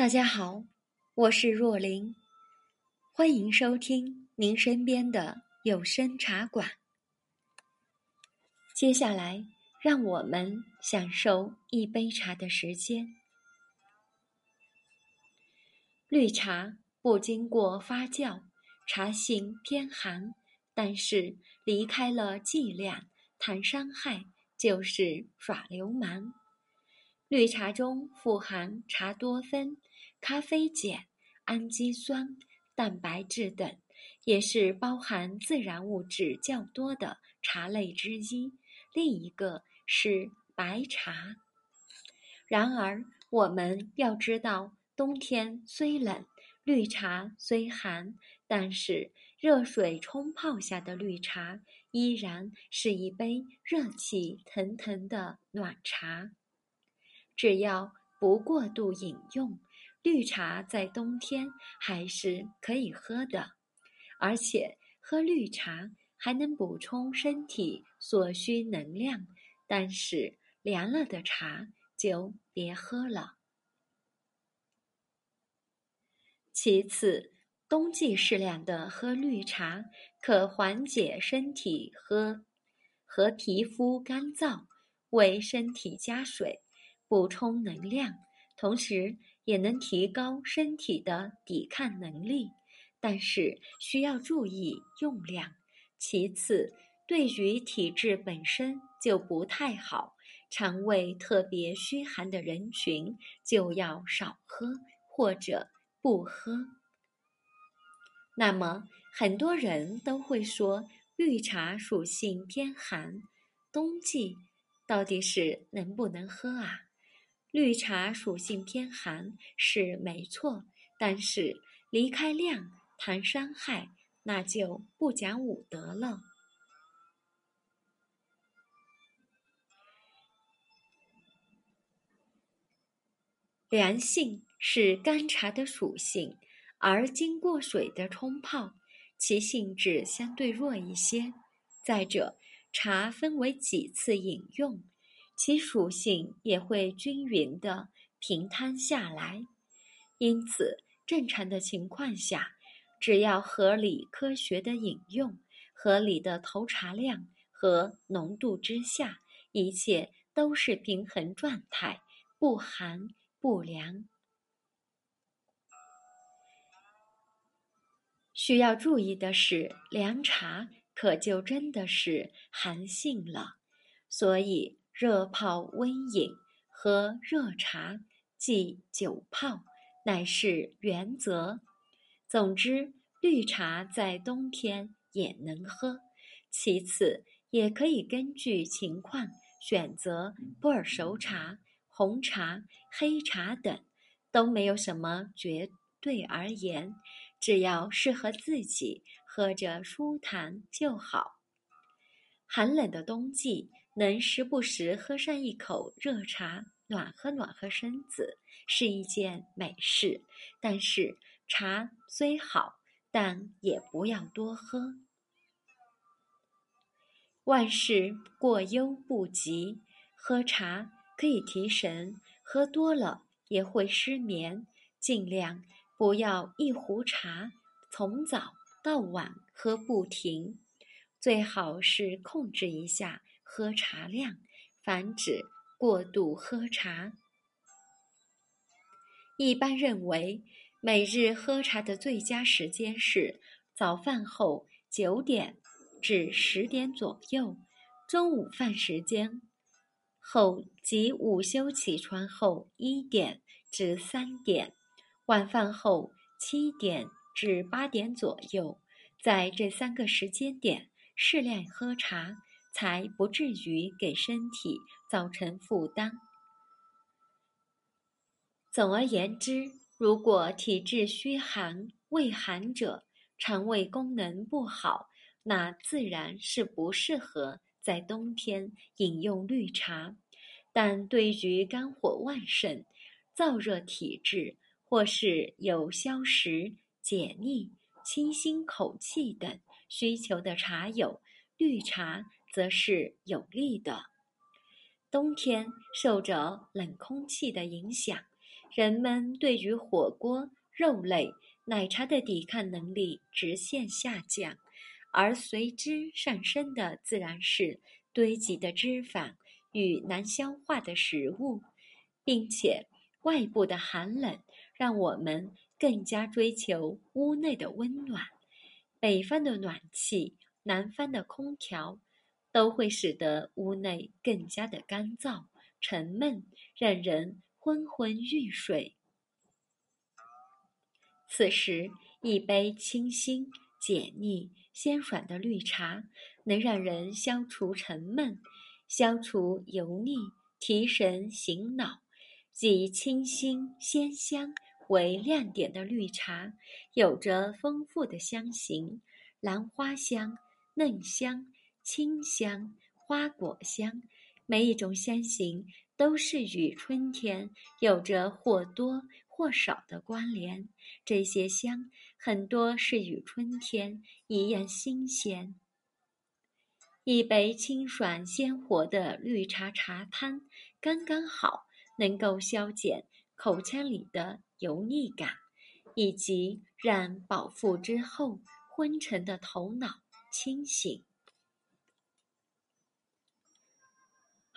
大家好，我是若琳，欢迎收听您身边的有声茶馆。接下来，让我们享受一杯茶的时间。绿茶不经过发酵，茶性偏寒，但是离开了剂量，谈伤害就是耍流氓。绿茶中富含茶多酚。咖啡碱、氨基酸、蛋白质等，也是包含自然物质较多的茶类之一。另一个是白茶。然而，我们要知道，冬天虽冷，绿茶虽寒，但是热水冲泡下的绿茶依然是一杯热气腾腾的暖茶。只要不过度饮用。绿茶在冬天还是可以喝的，而且喝绿茶还能补充身体所需能量。但是凉了的茶就别喝了。其次，冬季适量的喝绿茶，可缓解身体和和皮肤干燥，为身体加水，补充能量，同时。也能提高身体的抵抗能力，但是需要注意用量。其次，对于体质本身就不太好、肠胃特别虚寒的人群，就要少喝或者不喝。那么，很多人都会说绿茶属性偏寒，冬季到底是能不能喝啊？绿茶属性偏寒是没错，但是离开量谈伤害，那就不讲武德了。凉性是干茶的属性，而经过水的冲泡，其性质相对弱一些。再者，茶分为几次饮用。其属性也会均匀的平摊下来，因此正常的情况下，只要合理科学的饮用，合理的投茶量和浓度之下，一切都是平衡状态，不寒不凉。需要注意的是，凉茶可就真的是寒性了，所以。热泡温饮，喝热茶即久泡，乃是原则。总之，绿茶在冬天也能喝。其次，也可以根据情况选择普洱熟茶、红茶、黑茶等，都没有什么绝对而言，只要适合自己，喝着舒坦就好。寒冷的冬季。能时不时喝上一口热茶，暖和暖和身子，是一件美事。但是茶虽好，但也不要多喝。万事过犹不及，喝茶可以提神，喝多了也会失眠。尽量不要一壶茶从早到晚喝不停，最好是控制一下。喝茶量，防止过度喝茶。一般认为，每日喝茶的最佳时间是早饭后九点至十点左右，中午饭时间后及午休起床后一点至三点，晚饭后七点至八点左右。在这三个时间点，适量喝茶。才不至于给身体造成负担。总而言之，如果体质虚寒、畏寒者，肠胃功能不好，那自然是不适合在冬天饮用绿茶。但对于肝火旺盛、燥热体质，或是有消食、解腻、清新口气等需求的茶友，绿茶。则是有利的。冬天受着冷空气的影响，人们对于火锅、肉类、奶茶的抵抗能力直线下降，而随之上升的自然是堆积的脂肪与难消化的食物，并且外部的寒冷让我们更加追求屋内的温暖。北方的暖气，南方的空调。都会使得屋内更加的干燥、沉闷，让人昏昏欲睡。此时，一杯清新、解腻、鲜爽的绿茶，能让人消除沉闷、消除油腻、提神醒脑。以清新鲜香为亮点的绿茶，有着丰富的香型：兰花香、嫩香。清香、花果香，每一种香型都是与春天有着或多或少的关联。这些香很多是与春天一样新鲜。一杯清爽鲜活的绿茶茶汤，刚刚好能够消减口腔里的油腻感，以及让饱腹之后昏沉的头脑清醒。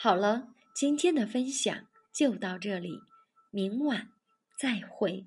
好了，今天的分享就到这里，明晚再会。